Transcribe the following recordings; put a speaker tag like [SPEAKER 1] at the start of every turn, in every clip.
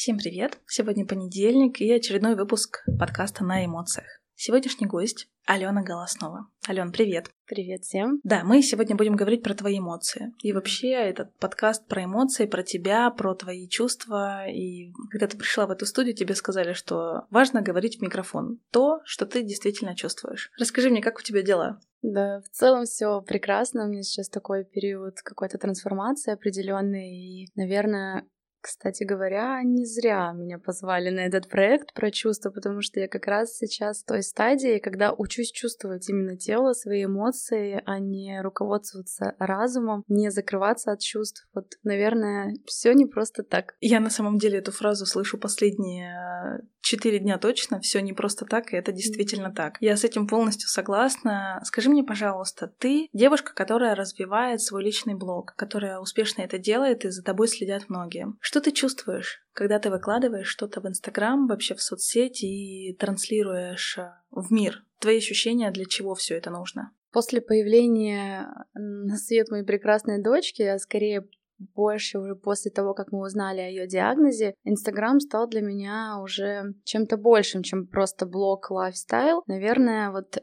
[SPEAKER 1] Всем привет! Сегодня понедельник и очередной выпуск подкаста «На эмоциях». Сегодняшний гость — Алена Голоснова. Ален, привет!
[SPEAKER 2] Привет всем!
[SPEAKER 1] Да, мы сегодня будем говорить про твои эмоции. И вообще этот подкаст про эмоции, про тебя, про твои чувства. И когда ты пришла в эту студию, тебе сказали, что важно говорить в микрофон то, что ты действительно чувствуешь. Расскажи мне, как у тебя дела?
[SPEAKER 2] Да, в целом все прекрасно. У меня сейчас такой период какой-то трансформации определенной. И, наверное, кстати говоря, не зря меня позвали на этот проект про чувства, потому что я как раз сейчас в той стадии, когда учусь чувствовать именно тело, свои эмоции, а не руководствоваться разумом, не закрываться от чувств. Вот, наверное, все не просто так.
[SPEAKER 1] Я на самом деле эту фразу слышу последние четыре дня точно, все не просто так, и это действительно так. Я с этим полностью согласна. Скажи мне, пожалуйста, ты девушка, которая развивает свой личный блог, которая успешно это делает, и за тобой следят многие. Что ты чувствуешь, когда ты выкладываешь что-то в Инстаграм, вообще в соцсети и транслируешь э, в мир? Твои ощущения, для чего все это нужно?
[SPEAKER 2] После появления на свет моей прекрасной дочки я скорее больше уже после того, как мы узнали о ее диагнозе, Инстаграм стал для меня уже чем-то большим, чем просто блог лайфстайл. Наверное, вот э,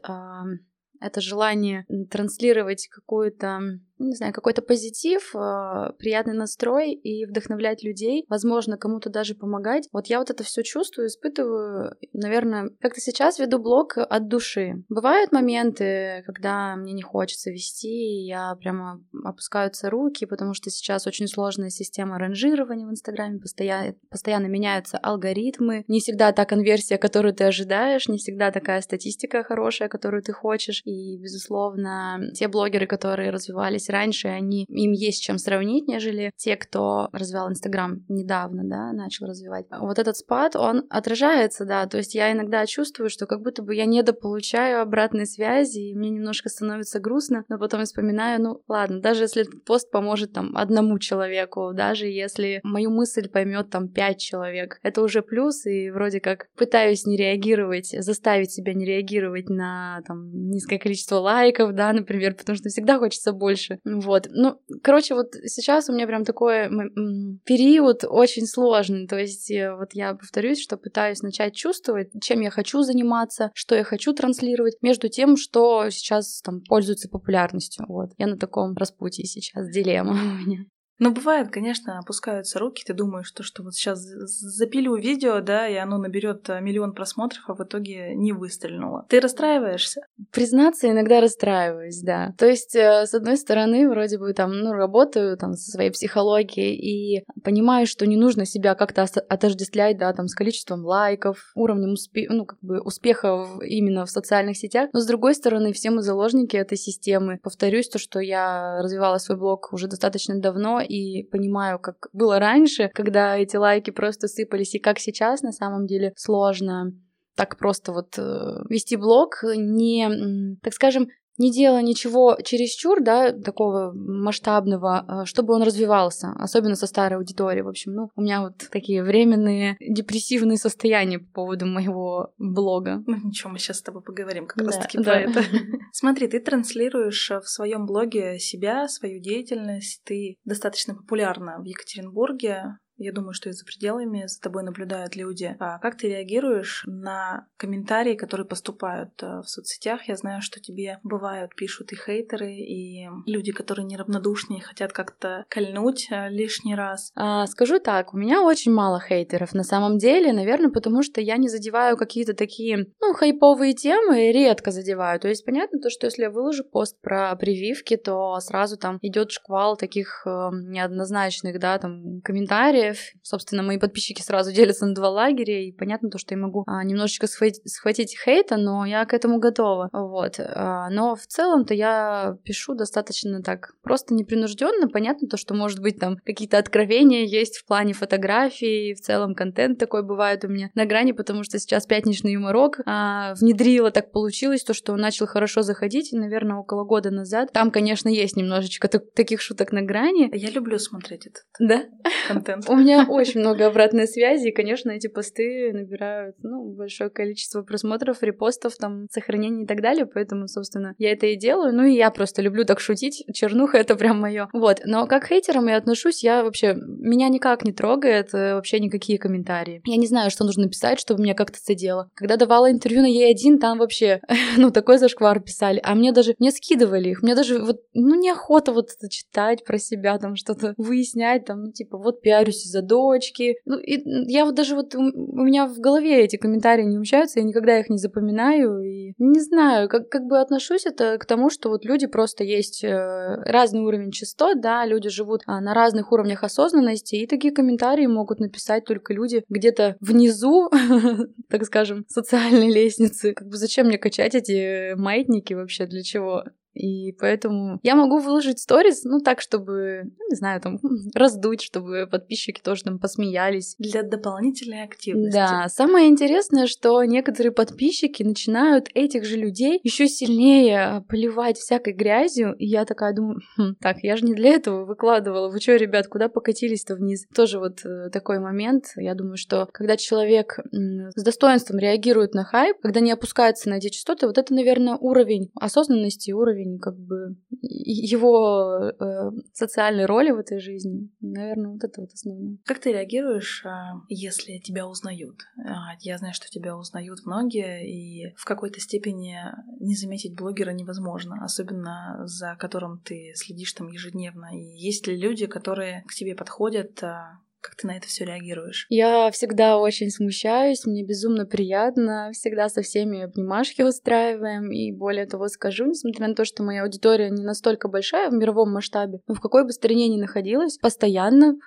[SPEAKER 2] это желание транслировать какую-то не знаю, какой-то позитив, а, приятный настрой и вдохновлять людей, возможно, кому-то даже помогать. Вот я вот это все чувствую, испытываю, наверное, как-то сейчас веду блог от души. Бывают моменты, когда мне не хочется вести, я прямо опускаются руки, потому что сейчас очень сложная система ранжирования в Инстаграме, постоянно, постоянно меняются алгоритмы, не всегда та конверсия, которую ты ожидаешь, не всегда такая статистика хорошая, которую ты хочешь, и, безусловно, те блогеры, которые развивались есть раньше они, им есть чем сравнить, нежели те, кто развивал Инстаграм недавно, да, начал развивать. Вот этот спад, он отражается, да, то есть я иногда чувствую, что как будто бы я недополучаю обратной связи, и мне немножко становится грустно, но потом вспоминаю, ну ладно, даже если этот пост поможет там одному человеку, даже если мою мысль поймет там пять человек, это уже плюс, и вроде как пытаюсь не реагировать, заставить себя не реагировать на там низкое количество лайков, да, например, потому что всегда хочется больше. Вот. Ну, короче, вот сейчас у меня прям такой период очень сложный. То есть, э, вот я повторюсь, что пытаюсь начать чувствовать, чем я хочу заниматься, что я хочу транслировать, между тем, что сейчас там пользуется популярностью. Вот. Я на таком распутье сейчас, дилемма у меня.
[SPEAKER 1] Ну, бывает, конечно, опускаются руки, ты думаешь, что, что вот сейчас запилю видео, да, и оно наберет э, миллион просмотров, а в итоге не выстрелило. Ты расстраиваешься?
[SPEAKER 2] Признаться, иногда расстраиваюсь, да. То есть, э, с одной стороны, вроде бы там, ну, работаю там со своей психологией и понимаю, что не нужно себя как-то отождествлять, да, там, с количеством лайков, уровнем успе ну, как бы успеха именно в социальных сетях. Но, с другой стороны, все мы заложники этой системы. Повторюсь, то, что я развивала свой блог уже достаточно давно, и понимаю, как было раньше, когда эти лайки просто сыпались, и как сейчас на самом деле сложно так просто вот э, вести блог, не, так скажем, не делая ничего чересчур, да, такого масштабного, а, чтобы он развивался, особенно со старой аудиторией. В общем, ну, у меня вот такие временные депрессивные состояния по поводу моего блога.
[SPEAKER 1] Ну ничего, мы сейчас с тобой поговорим как да, раз-таки да. про это. Смотри, ты транслируешь в своем блоге себя, свою деятельность, ты достаточно популярна в Екатеринбурге, я думаю, что и за пределами за тобой наблюдают люди. А как ты реагируешь на комментарии, которые поступают э, в соцсетях? Я знаю, что тебе бывают, пишут и хейтеры, и люди, которые неравнодушные, хотят как-то кольнуть э, лишний раз.
[SPEAKER 2] А, скажу так, у меня очень мало хейтеров на самом деле, наверное, потому что я не задеваю какие-то такие, ну, хайповые темы, редко задеваю. То есть понятно то, что если я выложу пост про прививки, то сразу там идет шквал таких э, неоднозначных, да, там комментариев, комментариев. Собственно, мои подписчики сразу делятся на два лагеря, и понятно то, что я могу а, немножечко схватить, схватить хейта, но я к этому готова. Вот. А, но в целом-то я пишу достаточно так просто непринужденно. Понятно то, что может быть там какие-то откровения есть в плане фотографий, в целом контент такой бывает у меня на грани, потому что сейчас пятничный юморок а, внедрила, так получилось, то, что он начал хорошо заходить, наверное, около года назад. Там, конечно, есть немножечко таких шуток на грани.
[SPEAKER 1] Я люблю смотреть этот
[SPEAKER 2] да?
[SPEAKER 1] контент.
[SPEAKER 2] У меня очень много обратной связи, и, конечно, эти посты набирают ну, большое количество просмотров, репостов, там, сохранений и так далее, поэтому, собственно, я это и делаю. Ну и я просто люблю так шутить, чернуха — это прям мое. Вот, но как к хейтерам я отношусь, я вообще, меня никак не трогает э, вообще никакие комментарии. Я не знаю, что нужно писать, чтобы меня как-то задело. Когда давала интервью на Е1, там вообще, ну, такой зашквар писали, а мне даже, мне скидывали их, мне даже вот, ну, неохота вот это читать про себя, там, что-то выяснять, там, ну, типа, вот пиарюсь из-за дочки. Ну, и я вот даже вот, у меня в голове эти комментарии не умещаются, я никогда их не запоминаю, и не знаю, как, как бы отношусь это к тому, что вот люди просто есть э, разный уровень частот, да, люди живут а, на разных уровнях осознанности, и такие комментарии могут написать только люди где-то внизу, так скажем, социальной лестницы. Как бы зачем мне качать эти маятники вообще, для чего? И поэтому я могу выложить сторис, ну так, чтобы, ну, не знаю, там, раздуть, чтобы подписчики тоже там посмеялись.
[SPEAKER 1] Для дополнительной активности.
[SPEAKER 2] Да, самое интересное, что некоторые подписчики начинают этих же людей еще сильнее поливать всякой грязью, и я такая думаю, хм, так, я же не для этого выкладывала, вы что, ребят, куда покатились-то вниз? Тоже вот э, такой момент, я думаю, что когда человек с достоинством реагирует на хайп, когда не опускается на эти частоты, вот это, наверное, уровень осознанности, уровень уровень как бы его э, социальной роли в этой жизни. Наверное, вот это вот основное.
[SPEAKER 1] Как ты реагируешь, а, если тебя узнают? А, я знаю, что тебя узнают многие, и в какой-то степени не заметить блогера невозможно, особенно за которым ты следишь там ежедневно. И есть ли люди, которые к тебе подходят, а, как ты на это все реагируешь?
[SPEAKER 2] Я всегда очень смущаюсь, мне безумно приятно, всегда со всеми обнимашки устраиваем, и более того скажу, несмотря на то, что моя аудитория не настолько большая в мировом масштабе, но в какой бы стране ни находилась, постоянно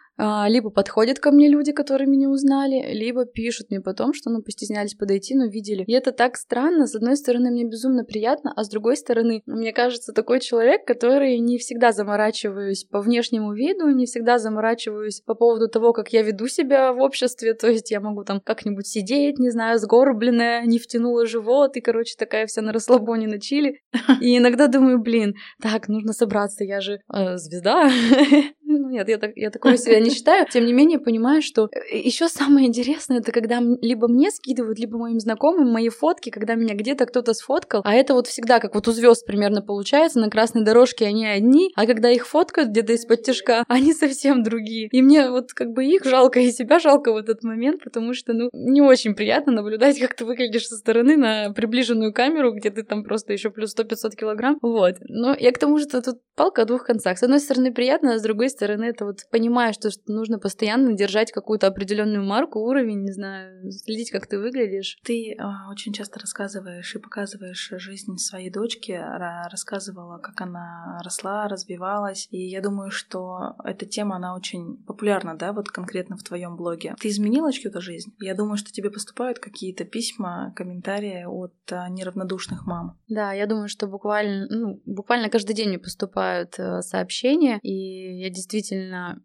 [SPEAKER 2] либо подходят ко мне люди, которые меня узнали, либо пишут мне потом, что ну постеснялись подойти, но видели. И это так странно. С одной стороны, мне безумно приятно, а с другой стороны, мне кажется, такой человек, который не всегда заморачиваюсь по внешнему виду, не всегда заморачиваюсь по поводу того, как я веду себя в обществе. То есть я могу там как-нибудь сидеть, не знаю, сгорбленная, не втянула живот, и, короче, такая вся на расслабоне на чили. И иногда думаю, блин, так, нужно собраться, я же э, звезда. Ну нет, я, так, я такого себя не считаю. Тем не менее, понимаю, что э, еще самое интересное, это когда либо мне скидывают, либо моим знакомым мои фотки, когда меня где-то кто-то сфоткал. А это вот всегда, как вот у звезд примерно получается, на красной дорожке они одни, а когда их фоткают где-то из-под тяжка, они совсем другие. И мне вот как бы их жалко, и себя жалко в этот момент, потому что, ну, не очень приятно наблюдать, как ты выглядишь со стороны на приближенную камеру, где ты там просто еще плюс 100-500 килограмм. Вот. Но я к тому, что тут палка о двух концах. С одной стороны приятно, а с другой стороны это вот понимаешь, что, что нужно постоянно держать какую-то определенную марку, уровень, не знаю, следить, как ты выглядишь.
[SPEAKER 1] Ты э, очень часто рассказываешь и показываешь жизнь своей дочки, рассказывала, как она росла, развивалась, и я думаю, что эта тема, она очень популярна, да, вот конкретно в твоем блоге. Ты изменила чью-то жизнь? Я думаю, что тебе поступают какие-то письма, комментарии от а, неравнодушных мам.
[SPEAKER 2] Да, я думаю, что буквально, ну, буквально каждый день мне поступают э, сообщения, и я действительно,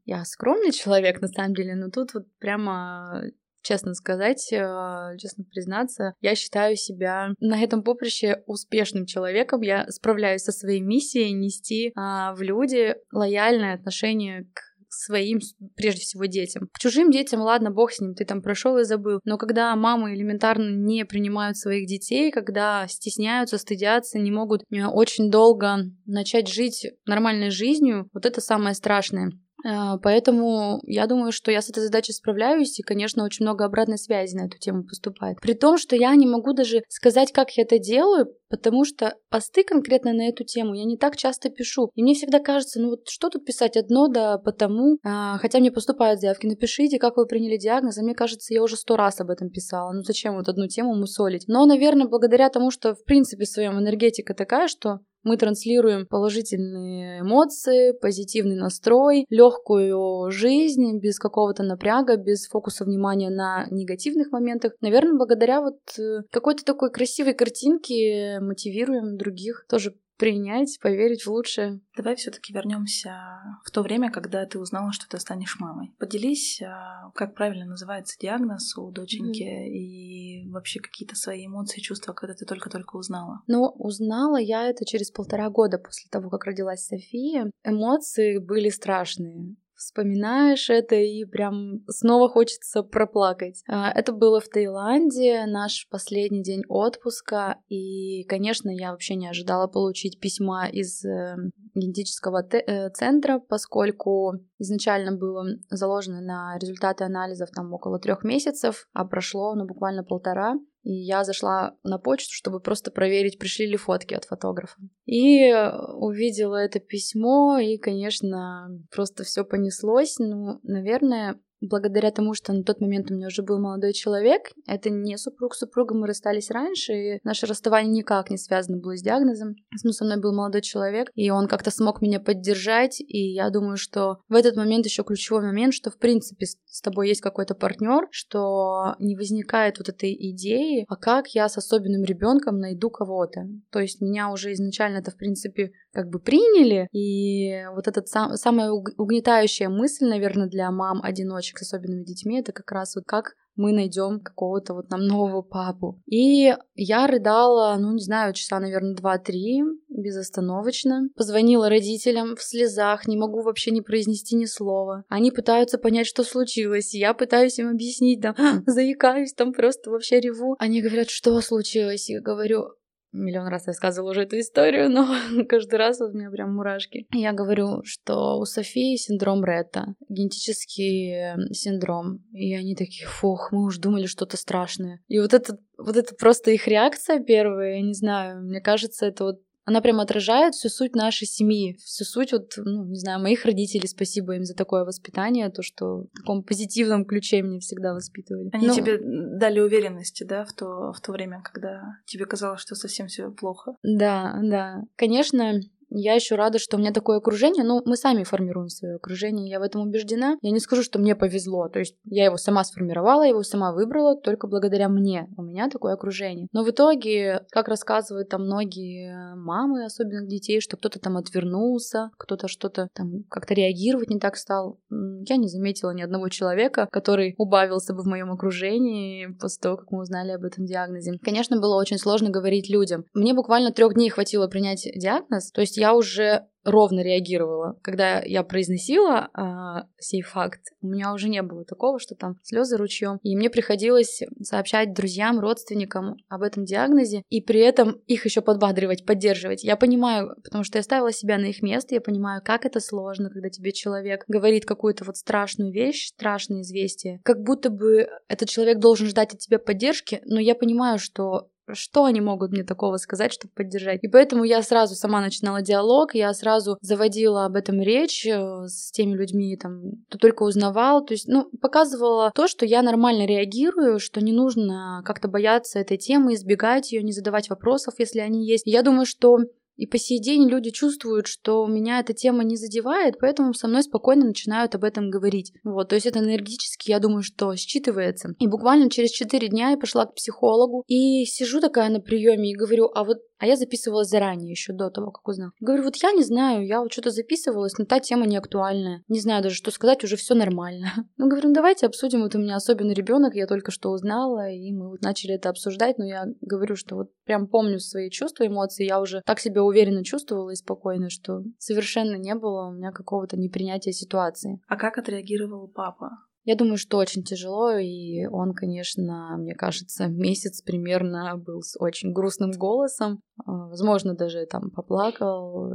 [SPEAKER 2] я скромный человек на самом деле, но тут вот прямо честно сказать, э, честно признаться, я считаю себя на этом поприще успешным человеком. Я справляюсь со своей миссией нести а, в люди лояльное отношение к своим, прежде всего, детям. К чужим детям, ладно, бог с ним, ты там прошел и забыл. Но когда мамы элементарно не принимают своих детей, когда стесняются, стыдятся, не могут э, очень долго начать жить нормальной жизнью, вот это самое страшное. А, поэтому я думаю, что я с этой задачей справляюсь, и, конечно, очень много обратной связи на эту тему поступает. При том, что я не могу даже сказать, как я это делаю, потому что посты конкретно на эту тему я не так часто пишу. И мне всегда кажется, ну вот что тут писать одно, да потому, а, хотя мне поступают заявки, напишите, как вы приняли диагноз, а мне кажется, я уже сто раз об этом писала. Ну зачем вот одну тему мусолить? Но, наверное, благодаря тому, что в принципе в своем энергетика такая, что мы транслируем положительные эмоции, позитивный настрой, легкую жизнь без какого-то напряга, без фокуса внимания на негативных моментах. Наверное, благодаря вот э, какой-то такой красивой картинке мотивируем других тоже принять, поверить в лучшее.
[SPEAKER 1] Давай все-таки вернемся в то время, когда ты узнала, что ты станешь мамой. Поделись, а, как правильно называется диагноз у доченьки mm-hmm. и вообще какие-то свои эмоции, чувства, когда ты только-только узнала.
[SPEAKER 2] Ну, узнала я это через полтора года после того, как родилась София. Эмоции были страшные вспоминаешь это и прям снова хочется проплакать. А, это было в Таиланде, наш последний день отпуска, и, конечно, я вообще не ожидала получить письма из э, генетического э, центра, поскольку изначально было заложено на результаты анализов там около трех месяцев, а прошло ну, буквально полтора. И я зашла на почту, чтобы просто проверить, пришли ли фотки от фотографа. И увидела это письмо, и, конечно, просто все понеслось. Ну, наверное, благодаря тому, что на тот момент у меня уже был молодой человек, это не супруг с супругом, мы расстались раньше, и наше расставание никак не связано было с диагнозом. Ну, со мной был молодой человек, и он как-то смог меня поддержать, и я думаю, что в этот момент еще ключевой момент, что в принципе с тобой есть какой-то партнер, что не возникает вот этой идеи, а как я с особенным ребенком найду кого-то. То есть меня уже изначально это в принципе как бы приняли, и вот эта сам, самая угнетающая мысль, наверное, для мам одиночек с особенными детьми, это как раз вот как мы найдем какого-то вот нам нового папу. И я рыдала, ну, не знаю, часа, наверное, два-три, безостановочно. Позвонила родителям в слезах, не могу вообще не произнести ни слова. Они пытаются понять, что случилось. Я пытаюсь им объяснить, там, заикаюсь, там просто вообще реву. Они говорят, что случилось? Я говорю, миллион раз рассказывала уже эту историю, но каждый раз у меня прям мурашки. Я говорю, что у Софии синдром Ретта, генетический эм, синдром. И они такие, фух, мы уж думали что-то страшное. И вот это, вот это просто их реакция первая, я не знаю, мне кажется, это вот она прям отражает всю суть нашей семьи, всю суть вот, ну, не знаю, моих родителей, спасибо им за такое воспитание, то, что в таком позитивном ключе меня всегда воспитывали.
[SPEAKER 1] Они ну, тебе дали уверенности, да, в то, в то время, когда тебе казалось, что совсем все плохо?
[SPEAKER 2] Да, да. Конечно, я еще рада, что у меня такое окружение. Ну, мы сами формируем свое окружение, я в этом убеждена. Я не скажу, что мне повезло. То есть я его сама сформировала, его сама выбрала только благодаря мне. У меня такое окружение. Но в итоге, как рассказывают там многие мамы особенных детей, что кто-то там отвернулся, кто-то что-то там как-то реагировать не так стал. Я не заметила ни одного человека, который убавился бы в моем окружении после того, как мы узнали об этом диагнозе. Конечно, было очень сложно говорить людям. Мне буквально трех дней хватило принять диагноз. То есть есть я уже ровно реагировала. Когда я произносила а, сей факт, у меня уже не было такого, что там слезы ручьем. И мне приходилось сообщать друзьям, родственникам об этом диагнозе, и при этом их еще подбадривать, поддерживать. Я понимаю, потому что я ставила себя на их место, я понимаю, как это сложно, когда тебе человек говорит какую-то вот страшную вещь, страшное известие. Как будто бы этот человек должен ждать от тебя поддержки, но я понимаю, что что они могут мне такого сказать, чтобы поддержать. И поэтому я сразу сама начинала диалог, я сразу заводила об этом речь э, с теми людьми, там, кто только узнавал, то есть, ну, показывала то, что я нормально реагирую, что не нужно как-то бояться этой темы, избегать ее, не задавать вопросов, если они есть. Я думаю, что и по сей день люди чувствуют, что меня эта тема не задевает, поэтому со мной спокойно начинают об этом говорить. Вот, то есть это энергетически, я думаю, что считывается. И буквально через 4 дня я пошла к психологу и сижу такая на приеме и говорю, а вот а я записывалась заранее, еще до того, как узнала. Говорю, вот я не знаю, я вот что-то записывалась, но та тема не актуальная. Не знаю даже, что сказать, уже все нормально. Ну, говорю, ну давайте обсудим, вот у меня особенный ребенок, я только что узнала, и мы вот начали это обсуждать, но я говорю, что вот прям помню свои чувства, эмоции, я уже так себя уверенно чувствовала и спокойно, что совершенно не было у меня какого-то непринятия ситуации.
[SPEAKER 1] А как отреагировал папа?
[SPEAKER 2] Я думаю, что очень тяжело, и он, конечно, мне кажется, месяц примерно был с очень грустным голосом. А, возможно, даже там поплакал,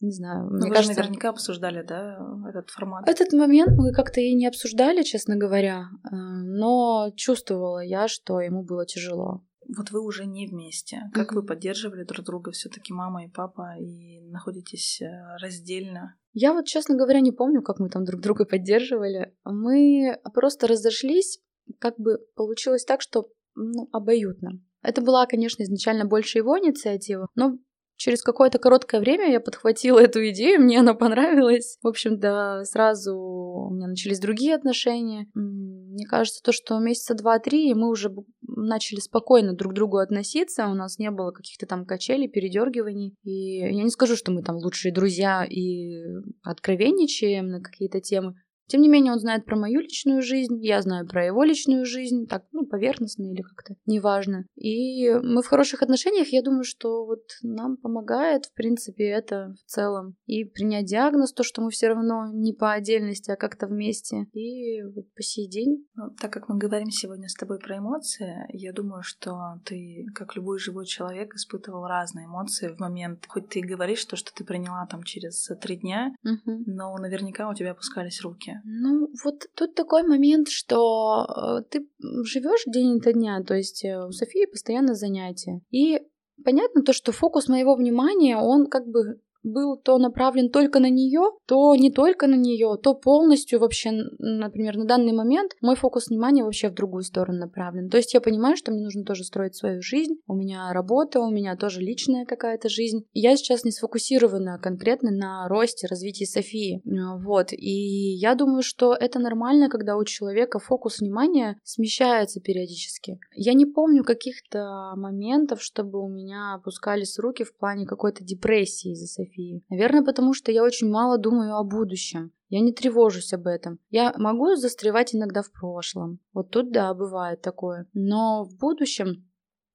[SPEAKER 2] не знаю.
[SPEAKER 1] Но
[SPEAKER 2] мне
[SPEAKER 1] вы
[SPEAKER 2] кажется,
[SPEAKER 1] же наверняка обсуждали, да, этот формат?
[SPEAKER 2] Этот момент мы как-то и не обсуждали, честно говоря, а, но чувствовала я, что ему было тяжело.
[SPEAKER 1] Вот вы уже не вместе. Как mm-hmm. вы поддерживали друг друга все-таки мама и папа и находитесь э, раздельно?
[SPEAKER 2] Я вот, честно говоря, не помню, как мы там друг друга поддерживали. Мы просто разошлись, как бы получилось так, что ну, обоюдно. Это была, конечно, изначально больше его инициатива, но Через какое-то короткое время я подхватила эту идею, мне она понравилась. В общем-то, сразу у меня начались другие отношения. Мне кажется, то, что месяца два-три, мы уже начали спокойно друг к другу относиться, у нас не было каких-то там качелей, передергиваний. И я не скажу, что мы там лучшие друзья и откровенничаем на какие-то темы, Тем не менее, он знает про мою личную жизнь, я знаю про его личную жизнь, так, ну, поверхностно или как-то, неважно. И мы в хороших отношениях, я думаю, что вот нам помогает, в принципе, это в целом. И принять диагноз, то, что мы все равно не по отдельности, а как-то вместе. И вот по сей день.
[SPEAKER 1] Ну, так как мы говорим сегодня с тобой про эмоции, я думаю, что ты, как любой живой человек, испытывал разные эмоции в момент. Хоть ты и говоришь то, что ты приняла там через три дня, угу. но наверняка у тебя опускались руки.
[SPEAKER 2] Ну, вот тут такой момент, что э, ты живешь день ото дня, то есть э, у Софии постоянно занятия. И понятно то, что фокус моего внимания, он как бы был то направлен только на нее, то не только на нее, то полностью вообще, например, на данный момент мой фокус внимания вообще в другую сторону направлен. То есть я понимаю, что мне нужно тоже строить свою жизнь, у меня работа, у меня тоже личная какая-то жизнь. Я сейчас не сфокусирована конкретно на росте, развитии Софии. Вот. И я думаю, что это нормально, когда у человека фокус внимания смещается периодически. Я не помню каких-то моментов, чтобы у меня опускались руки в плане какой-то депрессии из-за Софии философии. Наверное, потому что я очень мало думаю о будущем. Я не тревожусь об этом. Я могу застревать иногда в прошлом. Вот тут, да, бывает такое. Но в будущем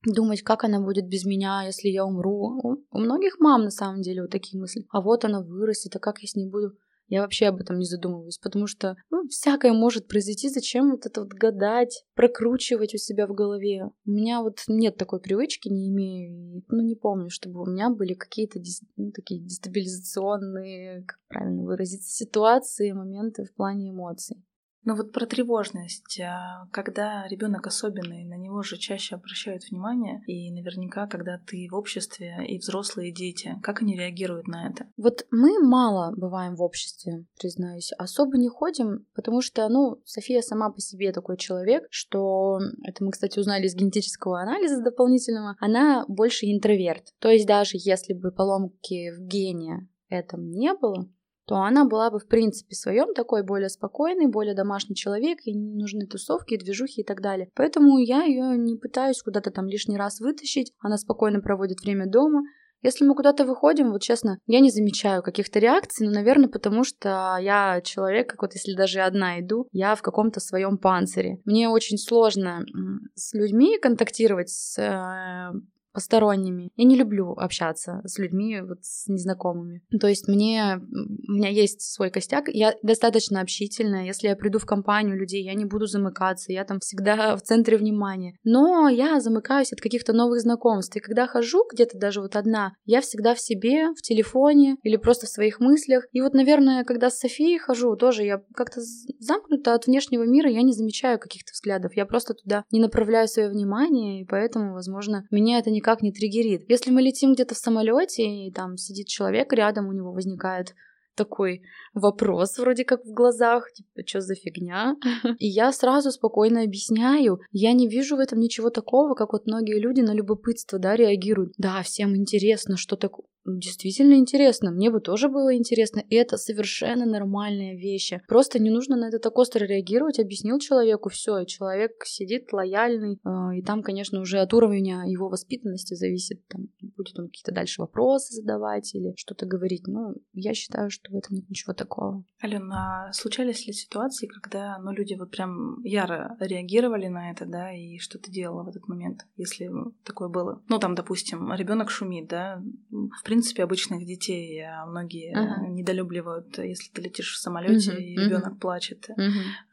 [SPEAKER 2] думать, как она будет без меня, если я умру. У многих мам, на самом деле, вот такие мысли. А вот она вырастет, а как я с ней буду? Я вообще об этом не задумываюсь, потому что, ну, всякое может произойти. Зачем вот это вот гадать, прокручивать у себя в голове? У меня вот нет такой привычки, не имею, ну, не помню, чтобы у меня были какие-то ну, такие дестабилизационные, как правильно выразиться, ситуации, моменты в плане эмоций.
[SPEAKER 1] Ну вот про тревожность. А, когда ребенок особенный, на него же чаще обращают внимание. И наверняка, когда ты в обществе и взрослые дети, как они реагируют на это?
[SPEAKER 2] Вот мы мало бываем в обществе, признаюсь. Особо не ходим, потому что, ну, София сама по себе такой человек, что, это мы, кстати, узнали из генетического анализа дополнительного, она больше интроверт. То есть даже если бы поломки в гене этом не было, то она была бы в принципе своем такой более спокойный, более домашний человек, и не нужны тусовки, движухи и так далее. Поэтому я ее не пытаюсь куда-то там лишний раз вытащить, она спокойно проводит время дома, если мы куда-то выходим, вот честно, я не замечаю каких-то реакций, но, наверное, потому что я человек, как вот если даже одна иду, я в каком-то своем панцире. Мне очень сложно с людьми контактировать, с э, посторонними. Я не люблю общаться с людьми, вот с незнакомыми. То есть мне, у меня есть свой костяк, я достаточно общительная. Если я приду в компанию людей, я не буду замыкаться, я там всегда в центре внимания. Но я замыкаюсь от каких-то новых знакомств. И когда хожу где-то даже вот одна, я всегда в себе, в телефоне или просто в своих мыслях. И вот, наверное, когда с Софией хожу, тоже я как-то замкнута от внешнего мира, я не замечаю каких-то взглядов. Я просто туда не направляю свое внимание, и поэтому, возможно, меня это не никак не триггерит. Если мы летим где-то в самолете, и там сидит человек рядом, у него возникает такой вопрос вроде как в глазах, типа, что за фигня? И я сразу спокойно объясняю, я не вижу в этом ничего такого, как вот многие люди на любопытство, да, реагируют. Да, всем интересно, что такое. Действительно интересно, мне бы тоже было интересно, и это совершенно нормальные вещи. Просто не нужно на это так остро реагировать, объяснил человеку, все, и человек сидит лояльный, э, и там, конечно, уже от уровня его воспитанности зависит, там, будет он какие-то дальше вопросы задавать или что-то говорить. Ну, я считаю, что в этом нет ничего такого.
[SPEAKER 1] Алена, а случались ли ситуации, когда ну, люди вот прям яро реагировали на это, да, и что ты делала в этот момент, если такое было? Ну, там, допустим, ребенок шумит, да, в принципе, обычных детей а многие ага. недолюбливают, если ты летишь в самолете угу, и ребенок угу. плачет. Угу.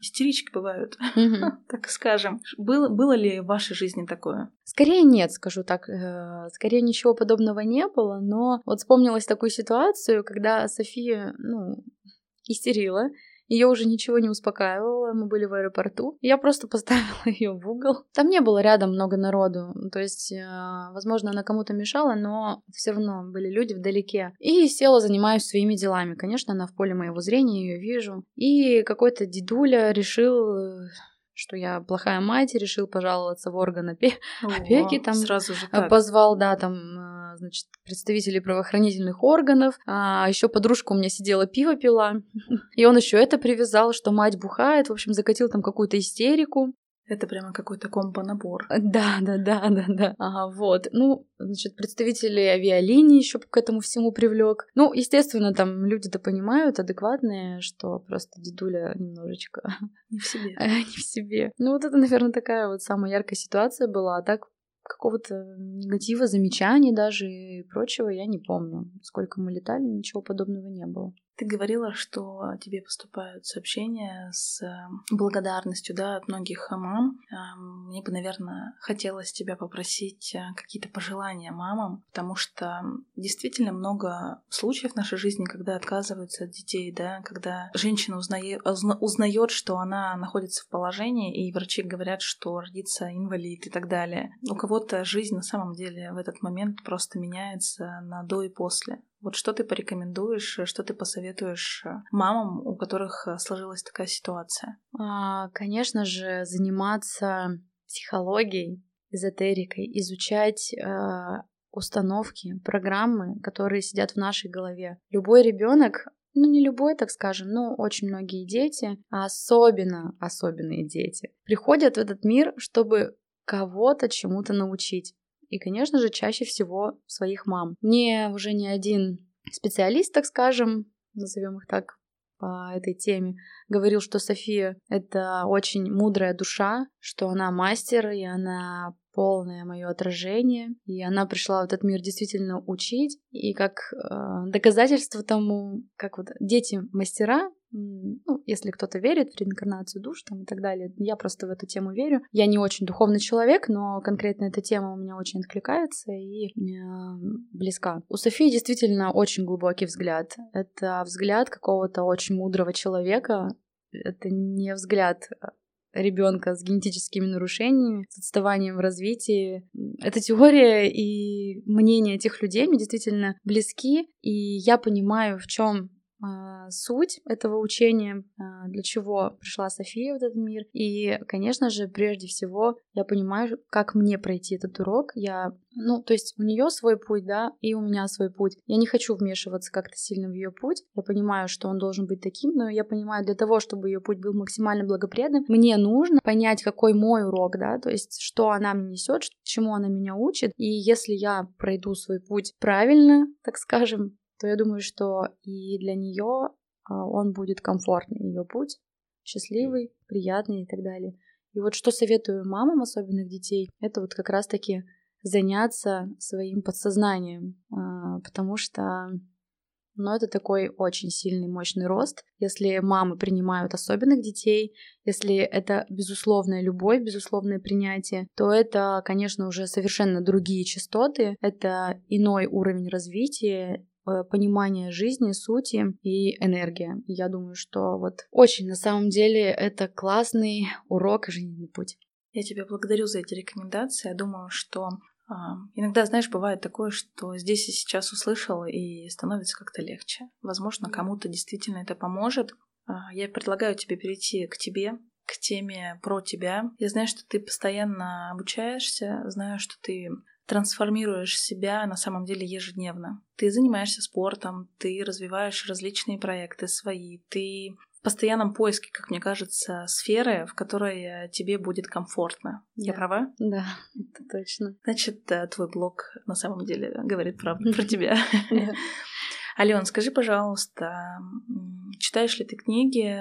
[SPEAKER 1] Истерички бывают, угу. так скажем. Было, было ли в вашей жизни такое?
[SPEAKER 2] Скорее нет, скажу так. Э, скорее ничего подобного не было, но вот вспомнилась такую ситуацию, когда София, ну, истерила, ее уже ничего не успокаивало, мы были в аэропорту. Я просто поставила ее в угол. Там не было рядом много народу, то есть, э, возможно, она кому-то мешала, но все равно были люди вдалеке. И села, занимаюсь своими делами. Конечно, она в поле моего зрения, ее вижу. И какой-то дедуля решил э, что я плохая мать, решил пожаловаться в орган опеки, там
[SPEAKER 1] сразу же
[SPEAKER 2] так. позвал, да, там, э, значит, представителей правоохранительных органов, а еще подружка у меня сидела, пиво пила, и он еще это привязал, что мать бухает, в общем, закатил там какую-то истерику.
[SPEAKER 1] Это прямо какой-то компо-набор.
[SPEAKER 2] Да, да, да, да, да. Ага, вот. Ну, значит, представители авиалинии еще к этому всему привлек. Ну, естественно, там люди-то понимают, адекватные, что просто дедуля немножечко...
[SPEAKER 1] Не в себе.
[SPEAKER 2] Не в себе. Ну, вот это, наверное, такая вот самая яркая ситуация была. А так какого-то негатива, замечаний даже и прочего я не помню. Сколько мы летали, ничего подобного не было.
[SPEAKER 1] Ты говорила, что тебе поступают сообщения с эм, благодарностью да, от многих мам. Эм, мне бы, наверное, хотелось тебя попросить э, какие-то пожелания мамам, потому что действительно много случаев в нашей жизни, когда отказываются от детей, да, когда женщина узнает, узнает, что она находится в положении, и врачи говорят, что родится инвалид и так далее. У кого-то жизнь на самом деле в этот момент просто меняется на до и после. Вот что ты порекомендуешь, что ты посоветуешь э, мамам, у которых э, сложилась такая ситуация?
[SPEAKER 2] А, конечно же, заниматься психологией, эзотерикой, изучать э, установки, программы, которые сидят в нашей голове. Любой ребенок ну не любой, так скажем, но очень многие дети, а особенно особенные дети, приходят в этот мир, чтобы кого-то чему-то научить и, конечно же, чаще всего своих мам. Мне уже не один специалист, так скажем, назовем их так, по этой теме, говорил, что София — это очень мудрая душа, что она мастер, и она полное мое отражение, и она пришла в этот мир действительно учить, и как э, доказательство тому, как вот дети мастера, ну, если кто-то верит в реинкарнацию душ там, и так далее, я просто в эту тему верю. Я не очень духовный человек, но конкретно эта тема у меня очень откликается и э, близка. У Софии действительно очень глубокий взгляд. Это взгляд какого-то очень мудрого человека. Это не взгляд ребенка с генетическими нарушениями, с отставанием в развитии. Эта теория и мнение этих людей мне действительно близки, и я понимаю, в чем суть этого учения, а, для чего пришла София в этот мир. И, конечно же, прежде всего, я понимаю, как мне пройти этот урок. Я, ну, то есть у нее свой путь, да, и у меня свой путь. Я не хочу вмешиваться как-то сильно в ее путь. Я понимаю, что он должен быть таким, но я понимаю, для того, чтобы ее путь был максимально благоприятным, мне нужно понять, какой мой урок, да, то есть что она мне несет, чему она меня учит. И если я пройду свой путь правильно, так скажем, то я думаю, что и для нее а, он будет комфортный, ее путь счастливый, приятный и так далее. И вот что советую мамам особенных детей, это вот как раз-таки заняться своим подсознанием, а, потому что но это такой очень сильный, мощный рост. Если мамы принимают особенных детей, если это безусловная любовь, безусловное принятие, то это, конечно, уже совершенно другие частоты, это иной уровень развития, понимание жизни, сути и энергия. я думаю, что вот очень на самом деле это классный урок и жизненный путь.
[SPEAKER 1] Я тебя благодарю за эти рекомендации. Я думаю, что а, иногда, знаешь, бывает такое, что здесь и сейчас услышал, и становится как-то легче. Возможно, кому-то действительно это поможет. А, я предлагаю тебе перейти к тебе, к теме про тебя. Я знаю, что ты постоянно обучаешься, знаю, что ты трансформируешь себя на самом деле ежедневно. Ты занимаешься спортом, ты развиваешь различные проекты свои, ты в постоянном поиске, как мне кажется, сферы, в которой тебе будет комфортно. Да. Я права?
[SPEAKER 2] Да, это точно.
[SPEAKER 1] Значит, э, твой блог на самом деле говорит правду про тебя. Ален, скажи, пожалуйста, читаешь ли ты книги,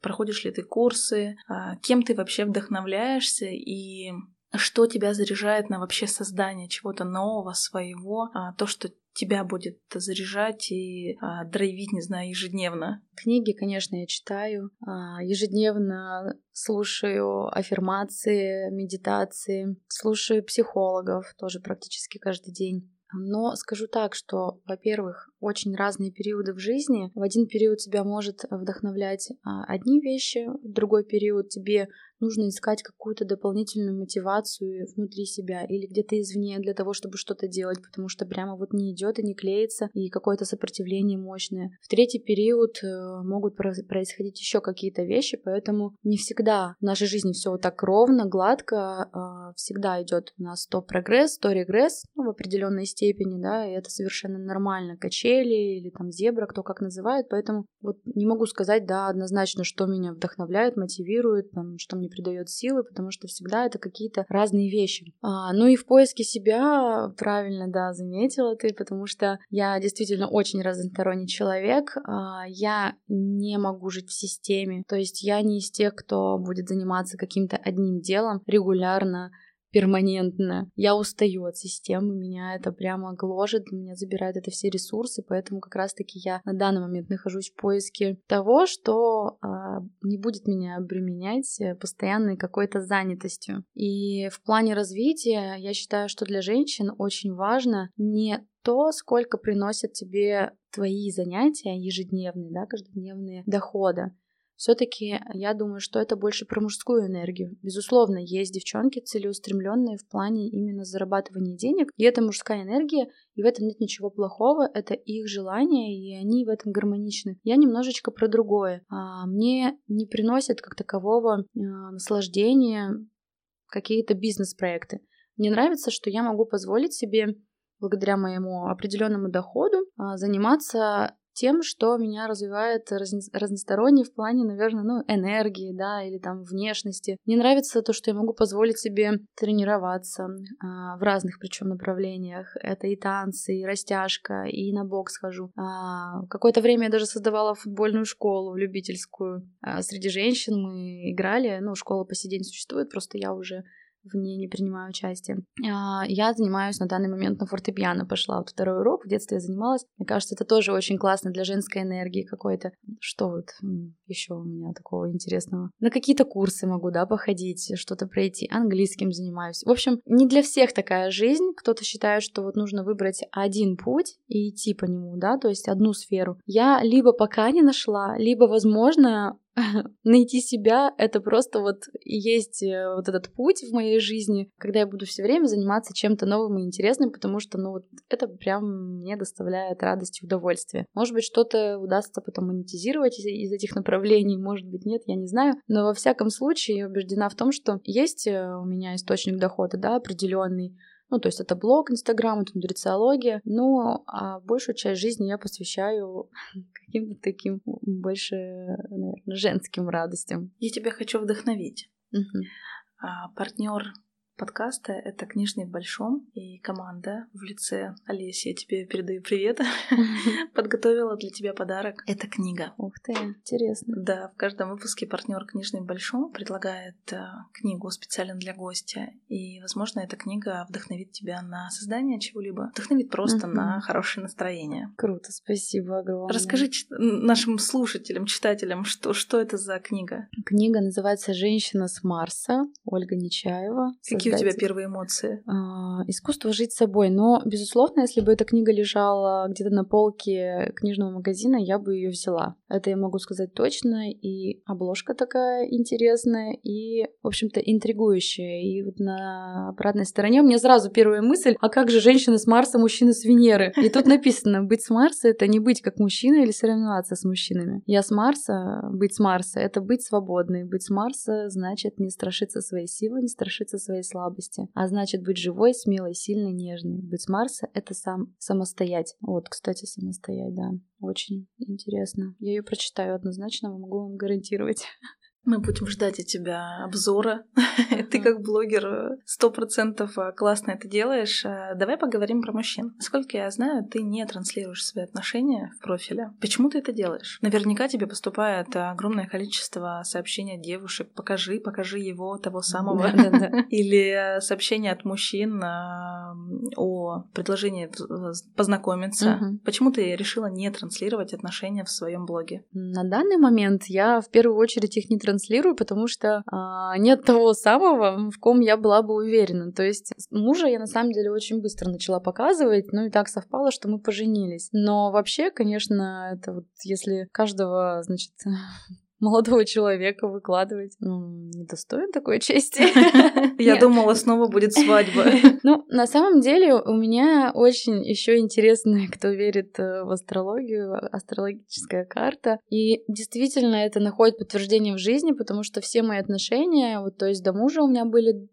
[SPEAKER 1] проходишь ли ты курсы, а, кем ты вообще вдохновляешься и что тебя заряжает на вообще создание чего-то нового, своего, а, то, что тебя будет заряжать и а, драйвить, не знаю, ежедневно?
[SPEAKER 2] Книги, конечно, я читаю. А, ежедневно слушаю аффирмации, медитации, слушаю психологов тоже практически каждый день. Но скажу так, что, во-первых, очень разные периоды в жизни. В один период тебя может вдохновлять а, одни вещи, в другой период тебе нужно искать какую-то дополнительную мотивацию внутри себя или где-то извне для того, чтобы что-то делать, потому что прямо вот не идет и не клеится, и какое-то сопротивление мощное. В третий период э, могут происходить еще какие-то вещи, поэтому не всегда в нашей жизни все вот так ровно, гладко, а, всегда идет у нас то прогресс, то регресс, ну, в определенной степени, да, и это совершенно нормально, качели или там Зебра, кто как называет, поэтому вот не могу сказать, да, однозначно, что меня вдохновляет, мотивирует, там, что мне придает силы, потому что всегда это какие-то разные вещи. А, ну и в поиске себя, правильно, да, заметила ты, потому что я действительно очень разносторонний человек, а, я не могу жить в системе, то есть я не из тех, кто будет заниматься каким-то одним делом регулярно, перманентно. Я устаю от системы, меня это прямо гложет, меня забирает это все ресурсы, поэтому как раз-таки я на данный момент нахожусь в поиске того, что э, не будет меня обременять э, постоянной какой-то занятостью. И в плане развития я считаю, что для женщин очень важно не то, сколько приносят тебе твои занятия ежедневные, да, каждодневные доходы, все-таки я думаю, что это больше про мужскую энергию. Безусловно, есть девчонки целеустремленные в плане именно зарабатывания денег, и это мужская энергия, и в этом нет ничего плохого, это их желание, и они в этом гармоничны. Я немножечко про другое. А, мне не приносит как такового а, наслаждения какие-то бизнес-проекты. Мне нравится, что я могу позволить себе благодаря моему определенному доходу а, заниматься тем, что меня развивает разносторонне в плане, наверное, ну, энергии, да, или там внешности. Мне нравится то, что я могу позволить себе тренироваться а, в разных причем направлениях. Это и танцы, и растяжка, и на бокс хожу. А, какое-то время я даже создавала футбольную школу любительскую. А, среди женщин мы играли, ну, школа по сей день существует, просто я уже в ней не принимаю участие. А, я занимаюсь на данный момент на фортепиано, пошла вот второй урок, в детстве я занималась. Мне кажется, это тоже очень классно для женской энергии какой-то. Что вот еще у меня такого интересного? На какие-то курсы могу, да, походить, что-то пройти, английским занимаюсь. В общем, не для всех такая жизнь. Кто-то считает, что вот нужно выбрать один путь и идти по нему, да, то есть одну сферу. Я либо пока не нашла, либо, возможно, найти себя — это просто вот есть э, вот этот путь в моей жизни, когда я буду все время заниматься чем-то новым и интересным, потому что, ну, вот это прям мне доставляет радость и удовольствие. Может быть, что-то удастся потом монетизировать из, из этих направлений, может быть, нет, я не знаю. Но во всяком случае, я убеждена в том, что есть э, у меня источник дохода, да, определенный, ну, то есть это блог, Инстаграм, это нутрициология. Ну, а большую часть жизни я посвящаю каким-то таким больше, наверное, женским радостям.
[SPEAKER 1] Я тебя хочу вдохновить. Угу. А, партнер подкаста. Это «Книжный в большом» и команда в лице Олеси, я тебе передаю привет, подготовила для тебя подарок. Это книга.
[SPEAKER 2] Ух ты, интересно.
[SPEAKER 1] Да, в каждом выпуске партнер «Книжный в большом» предлагает э, книгу специально для гостя, и, возможно, эта книга вдохновит тебя на создание чего-либо, вдохновит просто на хорошее настроение.
[SPEAKER 2] Круто, спасибо огромное.
[SPEAKER 1] Расскажи нашим слушателям, читателям, что, что это за книга?
[SPEAKER 2] Книга называется «Женщина с Марса», Ольга Нечаева.
[SPEAKER 1] Какие у тебя первые эмоции?
[SPEAKER 2] А, искусство жить собой. Но, безусловно, если бы эта книга лежала где-то на полке книжного магазина, я бы ее взяла. Это я могу сказать точно. И обложка такая интересная, и, в общем-то, интригующая. И вот на обратной стороне у меня сразу первая мысль, а как же женщина с Марса, мужчина с Венеры? И тут написано, быть с Марса — это не быть как мужчина или соревноваться с мужчинами. Я с Марса, быть с Марса — это быть свободной. Быть с Марса значит не страшиться своей силы, не страшиться своей слабости слабости, а значит быть живой, смелой, сильной, нежной. Быть с Марса — это сам самостоять. Вот, кстати, самостоять, да. Очень интересно. Я ее прочитаю однозначно, могу вам гарантировать.
[SPEAKER 1] Мы будем ждать от тебя обзора. Ты как блогер сто процентов а, классно это делаешь. А, давай поговорим про мужчин. Насколько я знаю, ты не транслируешь свои отношения в профиле. Почему ты это делаешь? Наверняка тебе поступает огромное количество сообщений от девушек. Покажи, покажи его, того самого. Или сообщения от мужчин о предложении познакомиться. Почему ты решила не транслировать отношения в своем блоге?
[SPEAKER 2] На данный момент я в первую очередь их не транслирую транслирую, потому что а, нет того самого, в ком я была бы уверена. То есть мужа я на самом деле очень быстро начала показывать, ну и так совпало, что мы поженились. Но вообще, конечно, это вот если каждого, значит, молодого человека выкладывать. Ну, не достоин такой чести.
[SPEAKER 1] Я думала, снова будет свадьба.
[SPEAKER 2] Ну, на самом деле у меня очень еще интересно, кто верит э, в астрологию, астрологическая карта. И действительно это находит подтверждение в жизни, потому что все мои отношения, вот то есть до мужа у меня были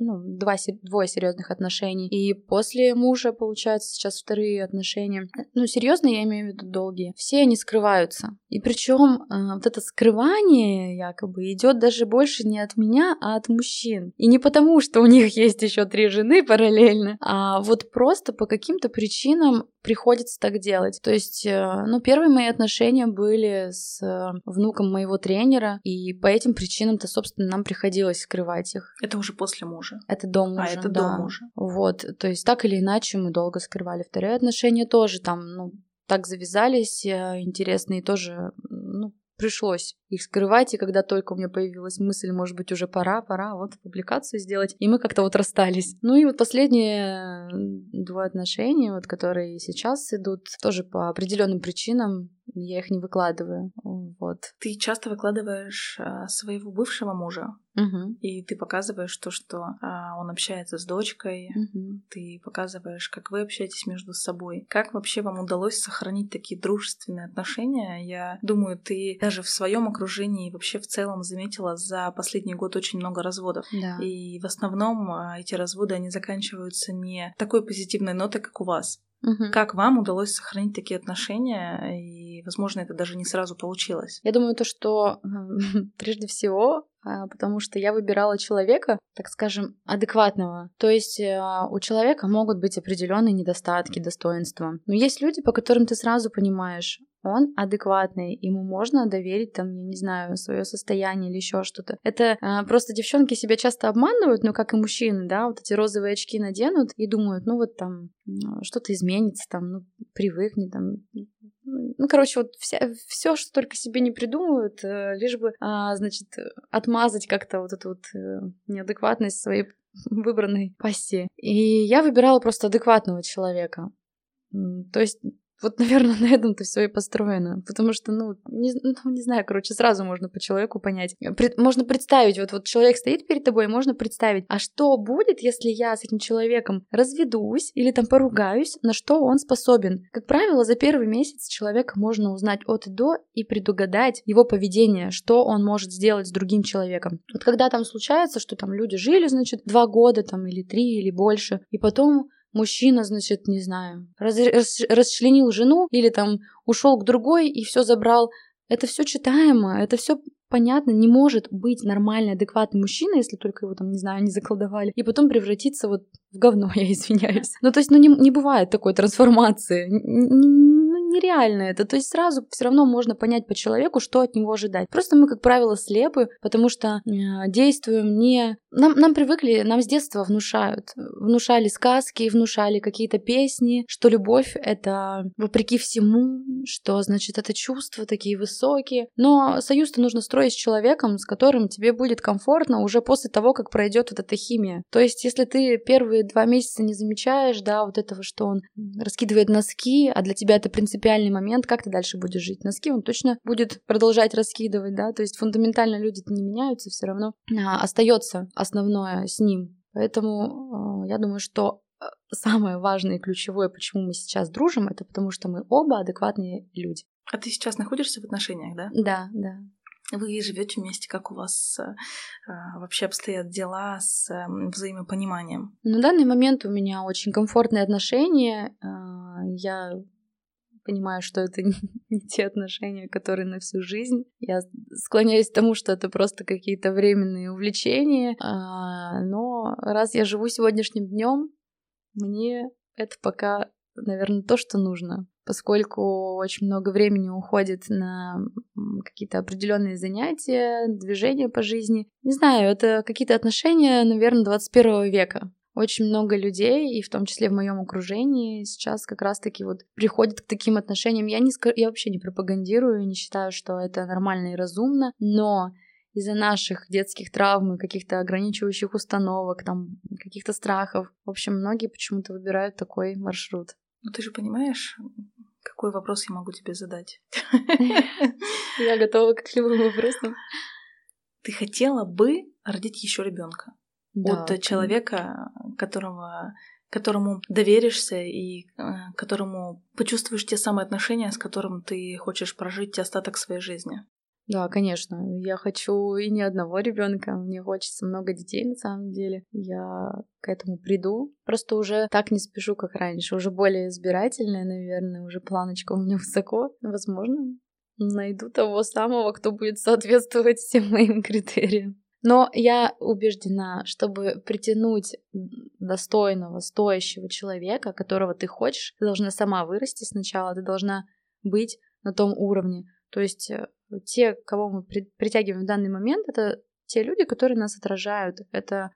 [SPEAKER 2] ну, два, двое серьезных отношений. И после мужа, получается, сейчас вторые отношения. Ну, серьезно, я имею в виду долгие. Все они скрываются. И причем э, вот это скрывание якобы идет даже больше не от меня, а от мужчин. И не потому, что у них есть еще три жены параллельно, а вот просто по каким-то причинам приходится так делать. То есть, э, ну, первые мои отношения были с э, внуком моего тренера, и по этим причинам-то, собственно, нам приходилось скрывать их.
[SPEAKER 1] Это уже после мужа?
[SPEAKER 2] Это до мужа,
[SPEAKER 1] А, это
[SPEAKER 2] да.
[SPEAKER 1] до мужа.
[SPEAKER 2] Вот, то есть так или иначе мы долго скрывали. Вторые отношения тоже там, ну, так завязались э, интересные, тоже, ну, пришлось их скрывать, и когда только у меня появилась мысль, может быть, уже пора, пора вот публикацию сделать, и мы как-то вот расстались. Ну и вот последние двое отношения, вот которые сейчас идут, тоже по определенным причинам, я их не выкладываю. Вот.
[SPEAKER 1] Ты часто выкладываешь а, своего бывшего мужа,
[SPEAKER 2] угу.
[SPEAKER 1] и ты показываешь то, что а, он общается с дочкой,
[SPEAKER 2] угу.
[SPEAKER 1] ты показываешь, как вы общаетесь между собой. Как вообще вам удалось сохранить такие дружественные отношения? Я думаю, ты даже в своем окружении вообще в целом заметила за последний год очень много разводов.
[SPEAKER 2] Да.
[SPEAKER 1] И в основном а, эти разводы, они заканчиваются не такой позитивной нотой, как у вас.
[SPEAKER 2] Угу.
[SPEAKER 1] Как вам удалось сохранить такие отношения, и, возможно, это даже не сразу получилось?
[SPEAKER 2] Я думаю, то, что прежде всего потому что я выбирала человека, так скажем, адекватного. То есть у человека могут быть определенные недостатки, достоинства. Но есть люди, по которым ты сразу понимаешь, он адекватный, ему можно доверить, там, я не знаю, свое состояние или еще что-то. Это а, просто девчонки себя часто обманывают, но как и мужчины, да, вот эти розовые очки наденут и думают, ну вот там что-то изменится, там, ну, привыкни, там, ну, короче, вот вся, все, что только себе не придумывают, э, лишь бы, а, значит, отмазать как-то вот эту вот э, неадекватность своей выбранной пассии. И я выбирала просто адекватного человека. То есть вот, наверное, на этом-то все и построено. Потому что, ну не, ну, не знаю, короче, сразу можно по человеку понять. Пред, можно представить, вот, вот человек стоит перед тобой, можно представить, а что будет, если я с этим человеком разведусь или там поругаюсь, на что он способен. Как правило, за первый месяц человека можно узнать от и до и предугадать его поведение, что он может сделать с другим человеком. Вот когда там случается, что там люди жили, значит, два года там или три или больше, и потом мужчина, значит, не знаю, раз, раз, расчленил жену или там ушел к другой и все забрал. Это все читаемо, это все понятно, не может быть нормальный, адекватный мужчина, если только его там, не знаю, не заколдовали, и потом превратиться вот в говно, я извиняюсь. Ну, то есть, ну, не, не бывает такой трансформации нереально это. То есть сразу все равно можно понять по человеку, что от него ожидать. Просто мы, как правило, слепы, потому что э, действуем не... Нам, нам привыкли, нам с детства внушают. Внушали сказки, внушали какие-то песни, что любовь — это вопреки всему, что, значит, это чувства такие высокие. Но союз-то нужно строить с человеком, с которым тебе будет комфортно уже после того, как пройдет вот эта химия. То есть, если ты первые два месяца не замечаешь, да, вот этого, что он раскидывает носки, а для тебя это принципиально принципиальный момент, как ты дальше будешь жить. Носки он точно будет продолжать раскидывать, да, то есть фундаментально люди не меняются, все равно а, остается основное с ним. Поэтому а, я думаю, что а, самое важное и ключевое, почему мы сейчас дружим, это потому что мы оба адекватные люди.
[SPEAKER 1] А ты сейчас находишься в отношениях, да?
[SPEAKER 2] Да, да.
[SPEAKER 1] Вы живете вместе, как у вас э, вообще обстоят дела с э, взаимопониманием?
[SPEAKER 2] На данный момент у меня очень комфортные отношения. Э, я понимаю, что это не те отношения, которые на всю жизнь. Я склоняюсь к тому, что это просто какие-то временные увлечения. А, но раз я живу сегодняшним днем, мне это пока, наверное, то, что нужно поскольку очень много времени уходит на какие-то определенные занятия, движения по жизни. Не знаю, это какие-то отношения, наверное, 21 века очень много людей, и в том числе в моем окружении, сейчас как раз-таки вот приходят к таким отношениям. Я, не, я вообще не пропагандирую, не считаю, что это нормально и разумно, но из-за наших детских травм и каких-то ограничивающих установок, там, каких-то страхов, в общем, многие почему-то выбирают такой маршрут.
[SPEAKER 1] Ну ты же понимаешь, Какой вопрос я могу тебе задать?
[SPEAKER 2] Я готова к любым вопросам.
[SPEAKER 1] Ты хотела бы родить еще ребенка от человека, которого которому доверишься и э, которому почувствуешь те самые отношения, с которым ты хочешь прожить остаток своей жизни.
[SPEAKER 2] Да, конечно. Я хочу и не одного ребенка. Мне хочется много детей на самом деле. Я к этому приду. Просто уже так не спешу, как раньше. Уже более избирательная, наверное. Уже планочка у меня высоко. Возможно, найду того самого, кто будет соответствовать всем моим критериям. Но я убеждена, чтобы притянуть достойного, стоящего человека, которого ты хочешь, ты должна сама вырасти сначала, ты должна быть на том уровне. То есть э, те, кого мы притягиваем в данный момент, это те люди, которые нас отражают. Это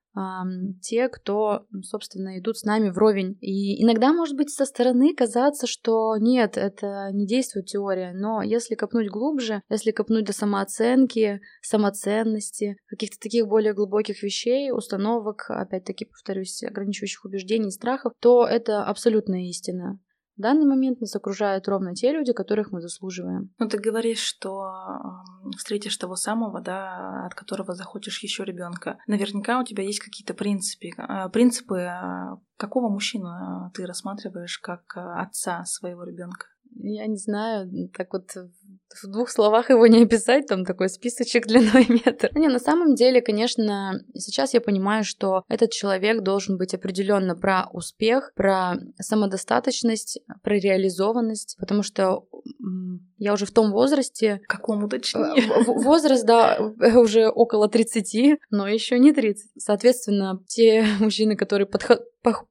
[SPEAKER 2] те, кто, собственно, идут с нами вровень. И иногда, может быть, со стороны казаться, что нет, это не действует теория. Но если копнуть глубже, если копнуть до самооценки, самоценности, каких-то таких более глубоких вещей, установок, опять-таки, повторюсь, ограничивающих убеждений, страхов, то это абсолютная истина. В данный момент нас окружают ровно те люди, которых мы заслуживаем.
[SPEAKER 1] Ну, ты говоришь, что встретишь того самого, да, от которого захочешь еще ребенка. Наверняка у тебя есть какие-то принципы. А, принципы а, какого мужчину а, ты рассматриваешь как отца своего ребенка?
[SPEAKER 2] Я не знаю, так вот в двух словах его не описать, там такой списочек длиной метр. Не, на самом деле, конечно, сейчас я понимаю, что этот человек должен быть определенно про успех, про самодостаточность, про реализованность, потому что я уже в том возрасте...
[SPEAKER 1] Какому точнее?
[SPEAKER 2] Возраст, да, уже около 30, но еще не 30. Соответственно, те мужчины, которые подход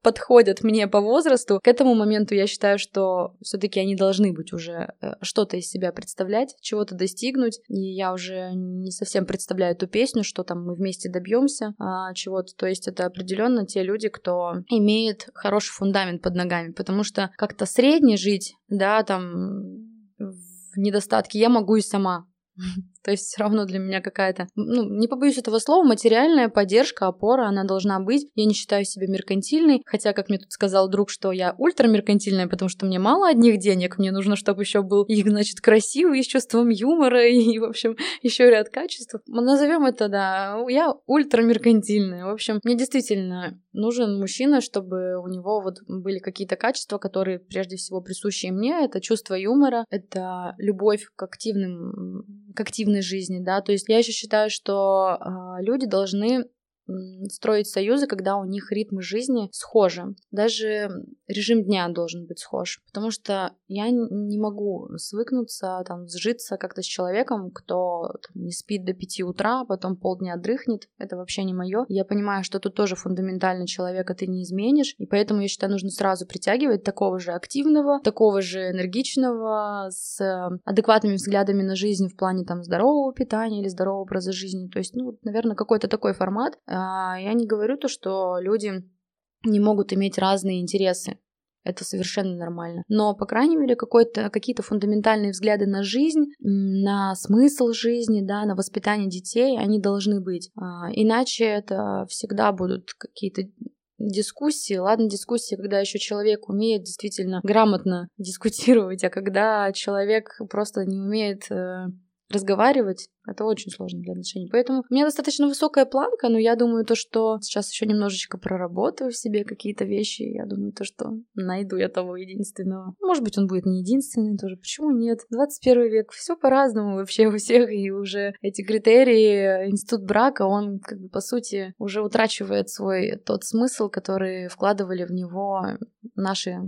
[SPEAKER 2] подходят мне по возрасту, к этому моменту я считаю, что все-таки они должны быть уже э, что-то из себя представлять, чего-то достигнуть. И я уже не совсем представляю эту песню, что там мы вместе добьемся а, чего-то. То есть это определенно те люди, кто имеет хороший фундамент под ногами, потому что как-то средне жить, да, там в недостатке я могу и сама. То есть все равно для меня какая-то, ну, не побоюсь этого слова, материальная поддержка, опора, она должна быть. Я не считаю себя меркантильной, хотя, как мне тут сказал друг, что я ультрамеркантильная, потому что мне мало одних денег, мне нужно, чтобы еще был их, значит, красивый, с чувством юмора и, в общем, еще ряд качеств. Назовем это, да, я ультрамеркантильная. В общем, мне действительно нужен мужчина, чтобы у него вот были какие-то качества, которые прежде всего присущи мне. Это чувство юмора, это любовь к активным, к активной жизни, да, то есть я еще считаю, что э, люди должны строить союзы, когда у них ритмы жизни схожи. Даже режим дня должен быть схож, потому что я не могу свыкнуться, там, сжиться как-то с человеком, кто там, не спит до пяти утра, а потом полдня дрыхнет. Это вообще не мое. Я понимаю, что тут тоже фундаментально человека ты не изменишь, и поэтому я считаю, нужно сразу притягивать такого же активного, такого же энергичного, с адекватными взглядами на жизнь в плане там здорового питания или здорового образа жизни. То есть, ну, наверное, какой-то такой формат, а, я не говорю то, что люди не могут иметь разные интересы. Это совершенно нормально. Но, по крайней мере, какие-то фундаментальные взгляды на жизнь, на смысл жизни, да, на воспитание детей, они должны быть. А, иначе это всегда будут какие-то дискуссии. Ладно, дискуссии, когда еще человек умеет действительно грамотно дискутировать, а когда человек просто не умеет э, разговаривать, это очень сложно для отношений. Поэтому у меня достаточно высокая планка, но я думаю то, что сейчас еще немножечко проработаю в себе какие-то вещи. Я думаю то, что найду я того единственного. Может быть, он будет не единственный тоже. Почему нет? 21 век, все по-разному вообще у всех, и уже эти критерии, институт брака, он как бы по сути уже утрачивает свой тот смысл, который вкладывали в него наши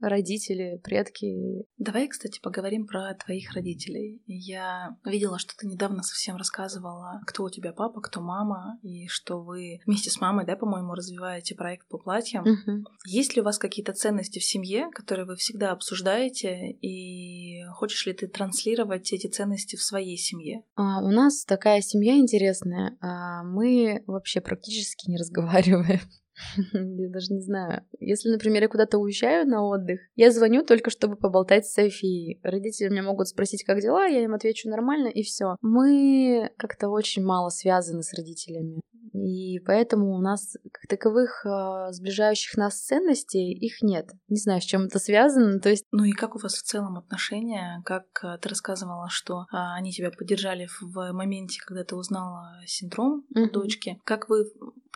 [SPEAKER 2] родители, предки.
[SPEAKER 1] Давай, кстати, поговорим про твоих родителей. Я видела, что ты недавно совсем рассказывала, кто у тебя папа, кто мама, и что вы вместе с мамой, да, по-моему, развиваете проект по платьям.
[SPEAKER 2] Угу.
[SPEAKER 1] Есть ли у вас какие-то ценности в семье, которые вы всегда обсуждаете, и хочешь ли ты транслировать эти ценности в своей семье?
[SPEAKER 2] А, у нас такая семья интересная. А, мы вообще практически не разговариваем. Я даже не знаю. Если, например, я куда-то уезжаю на отдых, я звоню только чтобы поболтать с Софией. Родители меня могут спросить, как дела, я им отвечу нормально, и все. Мы как-то очень мало связаны с родителями. И поэтому у нас как таковых э, сближающих нас ценностей их нет. Не знаю, с чем это связано. То есть...
[SPEAKER 1] Ну и как у вас в целом отношения? Как э, ты рассказывала, что э, они тебя поддержали в моменте, когда ты узнала синдром uh-huh. дочки? Как вы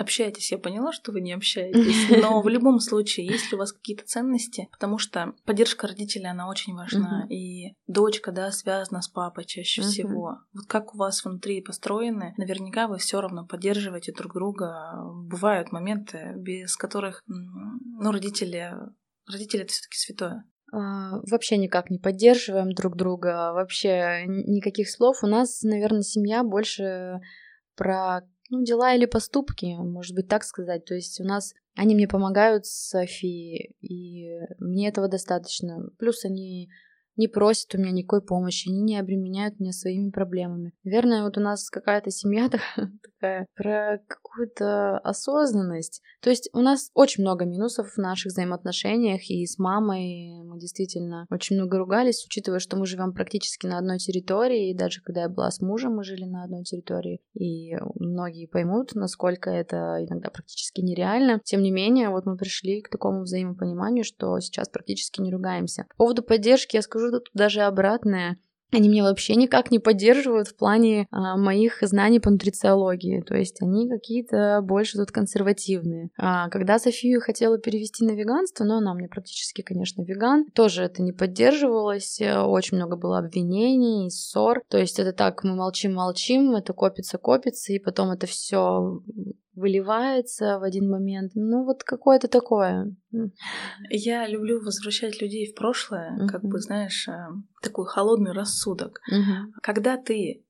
[SPEAKER 1] общаетесь? Я поняла, что вы не общаетесь, но в любом случае, есть ли у вас какие-то ценности? Потому что поддержка родителей, она очень важна. Uh-huh. И дочка, да, связана с папой чаще uh-huh. всего. Вот как у вас внутри построены, наверняка вы все равно поддерживаете друг друга. Бывают моменты, без которых, ну, родители, родители это все-таки святое.
[SPEAKER 2] А, вообще никак не поддерживаем друг друга, вообще никаких слов. У нас, наверное, семья больше про ну, дела или поступки, может быть, так сказать. То есть у нас они мне помогают с Софией, и мне этого достаточно. Плюс они не просят у меня никакой помощи, они не обременяют меня своими проблемами. Наверное, вот у нас какая-то семья такая про какую-то осознанность. То есть у нас очень много минусов в наших взаимоотношениях, и с мамой мы действительно очень много ругались, учитывая, что мы живем практически на одной территории, и даже когда я была с мужем, мы жили на одной территории, и многие поймут, насколько это иногда практически нереально. Тем не менее, вот мы пришли к такому взаимопониманию, что сейчас практически не ругаемся. По поводу поддержки я скажу тут даже обратное. Они меня вообще никак не поддерживают в плане а, моих знаний по нутрициологии. То есть они какие-то больше тут консервативные. А, когда Софию хотела перевести на веганство, но она мне практически, конечно, веган, тоже это не поддерживалось. Очень много было обвинений, ссор. То есть это так, мы молчим-молчим, это копится-копится, и потом это все выливается в один момент. Ну, вот какое-то такое.
[SPEAKER 1] Я люблю возвращать людей в прошлое, uh-huh. как бы, знаешь, э, такой холодный рассудок. Uh-huh. Когда ты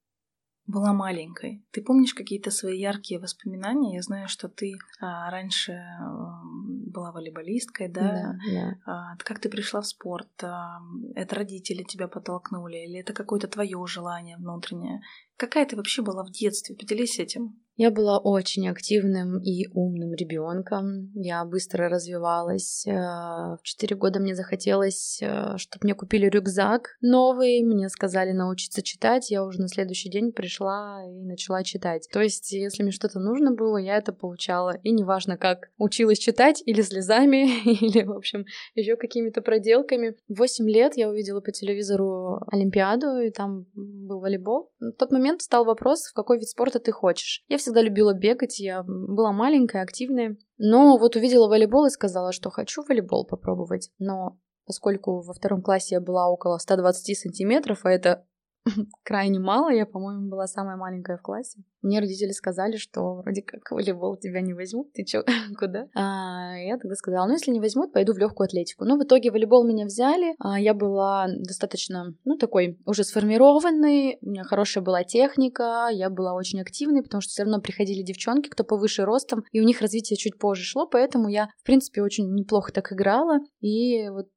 [SPEAKER 1] была маленькой. Ты помнишь какие-то свои яркие воспоминания? Я знаю, что ты а, раньше а, была волейболисткой, да?
[SPEAKER 2] Да, да.
[SPEAKER 1] А, как ты пришла в спорт? А, это родители тебя подтолкнули? Или это какое-то твое желание внутреннее? Какая ты вообще была в детстве? Поделись этим.
[SPEAKER 2] Я была очень активным и умным ребенком. Я быстро развивалась. Э, в четыре года мне захотелось, э, чтобы мне купили рюкзак новый. Мне сказали научиться читать. Я уже на следующий день пришла и начала читать. То есть, если мне что-то нужно было, я это получала. И неважно, как училась читать или слезами, или, в общем, еще какими-то проделками. В 8 лет я увидела по телевизору Олимпиаду, и там был волейбол. В тот момент стал вопрос, в какой вид спорта ты хочешь. Я всегда любила бегать, я была маленькая, активная. Но вот увидела волейбол и сказала, что хочу волейбол попробовать. Но поскольку во втором классе я была около 120 сантиметров, а это крайне мало, я, по-моему, была самая маленькая в классе. Мне родители сказали, что вроде как волейбол тебя не возьмут, ты чё, куда? А, я тогда сказала, ну если не возьмут, пойду в легкую атлетику. Ну в итоге волейбол меня взяли, а, я была достаточно, ну такой уже сформированный, у меня хорошая была техника, я была очень активной, потому что все равно приходили девчонки, кто повыше ростом, и у них развитие чуть позже шло, поэтому я, в принципе, очень неплохо так играла, и вот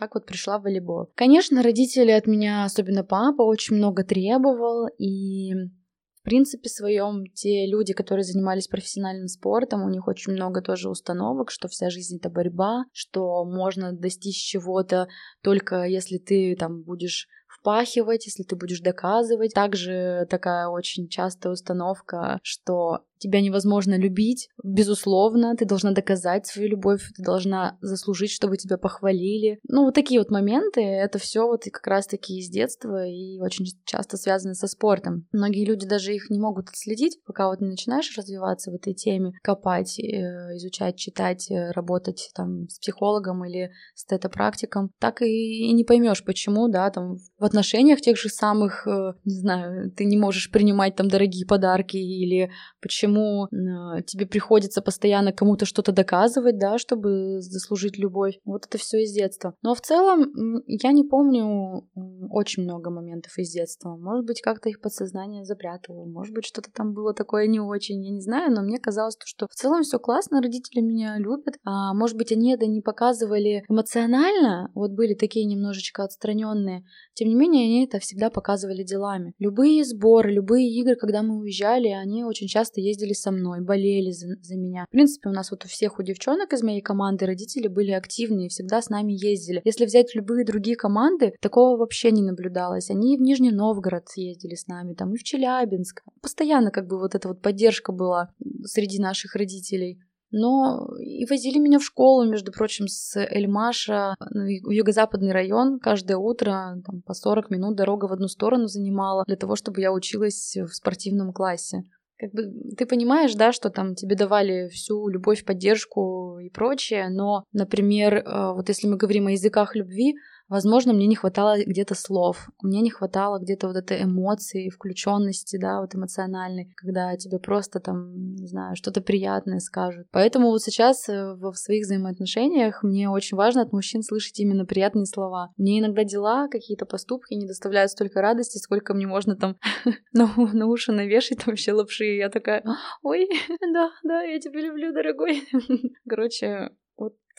[SPEAKER 2] так вот пришла в волейбол. Конечно, родители от меня, особенно папа, очень много требовал, и в принципе своем те люди, которые занимались профессиональным спортом, у них очень много тоже установок, что вся жизнь это борьба, что можно достичь чего-то только если ты там будешь впахивать, если ты будешь доказывать. Также такая очень частая установка, что тебя невозможно любить, безусловно, ты должна доказать свою любовь, ты должна заслужить, чтобы тебя похвалили. Ну, вот такие вот моменты, это все вот как раз-таки из детства и очень часто связаны со спортом. Многие люди даже их не могут отследить, пока вот не начинаешь развиваться в этой теме, копать, э, изучать, читать, э, работать там с психологом или с тета-практиком, так и не поймешь, почему, да, там в отношениях тех же самых, э, не знаю, ты не можешь принимать там дорогие подарки или почему э, тебе приходится постоянно кому-то что-то доказывать, да, чтобы заслужить любовь. Вот это все из детства. Но в целом я не помню очень много моментов из детства. Может быть, как-то их подсознание запрятало, может быть, что-то там было такое не очень, я не знаю, но мне казалось, что в целом все классно, родители меня любят. А может быть, они это не показывали эмоционально, вот были такие немножечко отстраненные. Тем не менее, они это всегда показывали делами. Любые сборы, любые игры, когда мы уезжали, они очень часто ездили со мной, болели за, за меня. В принципе, у нас вот у всех у девчонок из моей команды родители были активны и всегда с нами ездили. Если взять любые другие команды, такого вообще не наблюдалось. Они в Нижний Новгород ездили с нами, там и в Челябинск. Постоянно как бы вот эта вот поддержка была среди наших родителей. Но и возили меня в школу, между прочим, с Эльмаша в юго-западный район. Каждое утро там, по 40 минут дорога в одну сторону занимала для того, чтобы я училась в спортивном классе. Как бы ты понимаешь, да, что там тебе давали всю любовь, поддержку и прочее, но, например, э, вот если мы говорим о языках любви, Возможно, мне не хватало где-то слов, мне не хватало где-то вот этой эмоции, включенности, да, вот эмоциональной, когда тебе просто там, не знаю, что-то приятное скажут. Поэтому вот сейчас э, в своих взаимоотношениях мне очень важно от мужчин слышать именно приятные слова. Мне иногда дела, какие-то поступки не доставляют столько радости, сколько мне можно там на, на уши навешать вообще лапши. И я такая, ой, да, да, я тебя люблю, дорогой. Короче,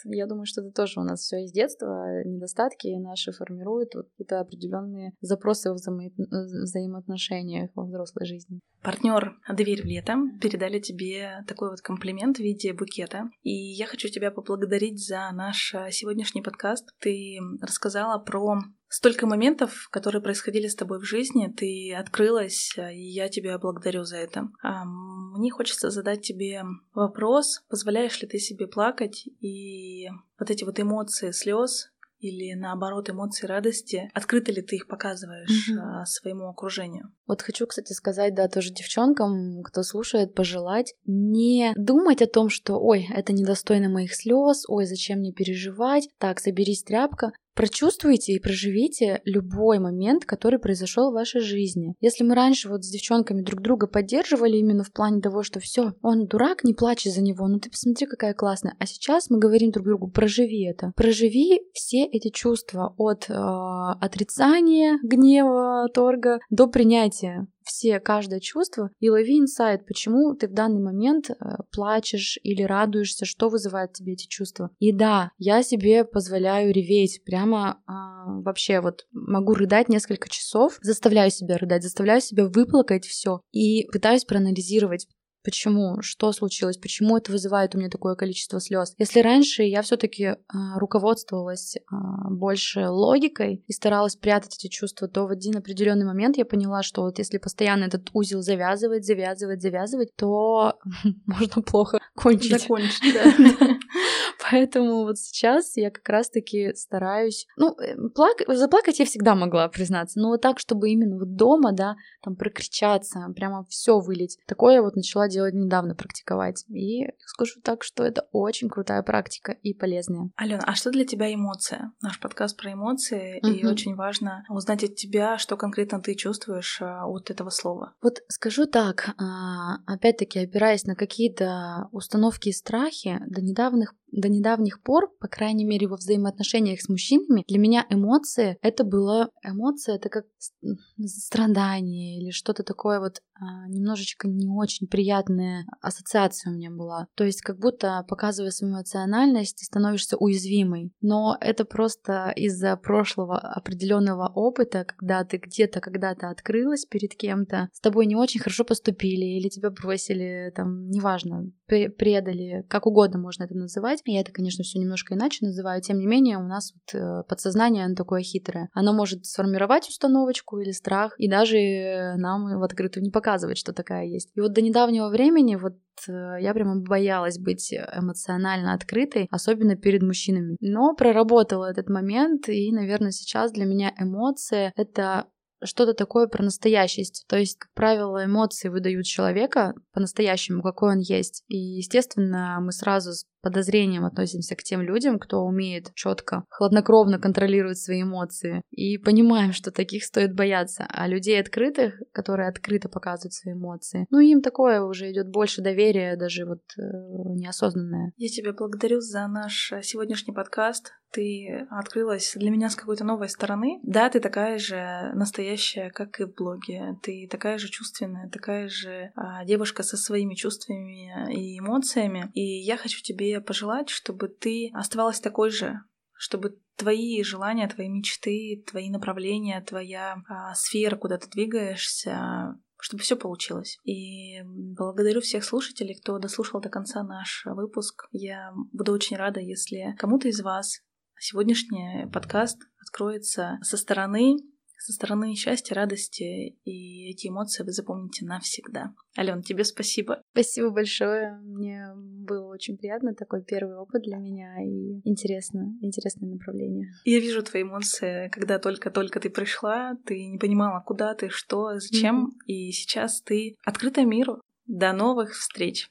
[SPEAKER 2] я думаю, что это тоже у нас все из детства. Недостатки наши формируют вот какие-то определенные запросы в взаимо... взаимоотношениях во взрослой жизни.
[SPEAKER 1] Партнер «Дверь в лето» передали тебе такой вот комплимент в виде букета. И я хочу тебя поблагодарить за наш сегодняшний подкаст. Ты рассказала про столько моментов, которые происходили с тобой в жизни, ты открылась, и я тебя благодарю за это. Мне хочется задать тебе вопрос, позволяешь ли ты себе плакать и вот эти вот эмоции слез или наоборот эмоции радости, открыто ли ты их показываешь mm-hmm. своему окружению?
[SPEAKER 2] Вот хочу, кстати, сказать, да, тоже девчонкам, кто слушает, пожелать не думать о том, что, ой, это недостойно моих слез, ой, зачем мне переживать, так, соберись тряпка. Прочувствуйте и проживите любой момент, который произошел в вашей жизни. Если мы раньше вот с девчонками друг друга поддерживали именно в плане того, что все, он дурак, не плачь за него, ну ты посмотри, какая классная. А сейчас мы говорим друг другу, проживи это. Проживи все эти чувства от э, отрицания, гнева, торга до принятия все, каждое чувство и лови инсайт, почему ты в данный момент э, плачешь или радуешься, что вызывает тебе эти чувства. И да, я себе позволяю реветь, прямо а, вообще вот могу рыдать несколько часов, заставляю себя рыдать, заставляю себя выплакать все и пытаюсь проанализировать, Почему? Что случилось? Почему это вызывает у меня такое количество слез? Если раньше я все-таки э, руководствовалась э, больше логикой и старалась прятать эти чувства, то в один определенный момент я поняла, что вот если постоянно этот узел завязывать, завязывать, завязывать, то можно плохо кончить.
[SPEAKER 1] Закончить, да.
[SPEAKER 2] Поэтому вот сейчас я как раз-таки стараюсь... Ну, э, плак... заплакать я всегда могла признаться, но вот так, чтобы именно вот дома, да, там прокричаться, прямо все вылить. Такое я вот начала делать недавно, практиковать. И скажу так, что это очень крутая практика и полезная.
[SPEAKER 1] Алена, а что для тебя эмоция? Наш подкаст про эмоции, uh-huh. и очень важно узнать от тебя, что конкретно ты чувствуешь а, от этого слова.
[SPEAKER 2] Вот скажу так, а, опять-таки опираясь на какие-то установки и страхи, до недавних до недавних пор, по крайней мере, во взаимоотношениях с мужчинами, для меня эмоции это было эмоция, это как страдание или что-то такое вот немножечко не очень приятная ассоциация у меня была. То есть как будто показывая свою эмоциональность, ты становишься уязвимой. Но это просто из-за прошлого определенного опыта, когда ты где-то когда-то открылась перед кем-то, с тобой не очень хорошо поступили или тебя бросили, там, неважно, предали, как угодно можно это называть. Я это, конечно, все немножко иначе называю. Тем не менее, у нас вот э, подсознание, оно такое хитрое. Оно может сформировать установочку или страх, и даже нам в открытую не показывать, что такая есть. И вот до недавнего времени вот э, я прямо боялась быть эмоционально открытой, особенно перед мужчинами. Но проработала этот момент, и, наверное, сейчас для меня эмоция — это что-то такое про настоящесть. То есть, как правило, эмоции выдают человека по-настоящему, какой он есть. И, естественно, мы сразу подозрением относимся к тем людям, кто умеет четко, хладнокровно контролировать свои эмоции. И понимаем, что таких стоит бояться. А людей открытых, которые открыто показывают свои эмоции, ну им такое уже идет больше доверия, даже вот э, неосознанное.
[SPEAKER 1] Я тебя благодарю за наш сегодняшний подкаст. Ты открылась для меня с какой-то новой стороны. Да, ты такая же настоящая, как и в блоге. Ты такая же чувственная, такая же а, девушка со своими чувствами и эмоциями. И я хочу пожелать, чтобы ты оставалась такой же, чтобы твои желания, твои мечты, твои направления, твоя а, сфера, куда ты двигаешься, чтобы все получилось. И благодарю всех слушателей, кто дослушал до конца наш выпуск. Я буду очень рада, если кому-то из вас сегодняшний подкаст откроется со стороны со стороны счастья, радости, и эти эмоции вы запомните навсегда. Ален, тебе спасибо.
[SPEAKER 2] Спасибо большое. Мне было очень приятно. Такой первый опыт для меня и интересно, интересное направление.
[SPEAKER 1] Я вижу твои эмоции, когда только-только ты пришла, ты не понимала, куда ты, что, зачем, mm-hmm. и сейчас ты открыта миру. До новых встреч!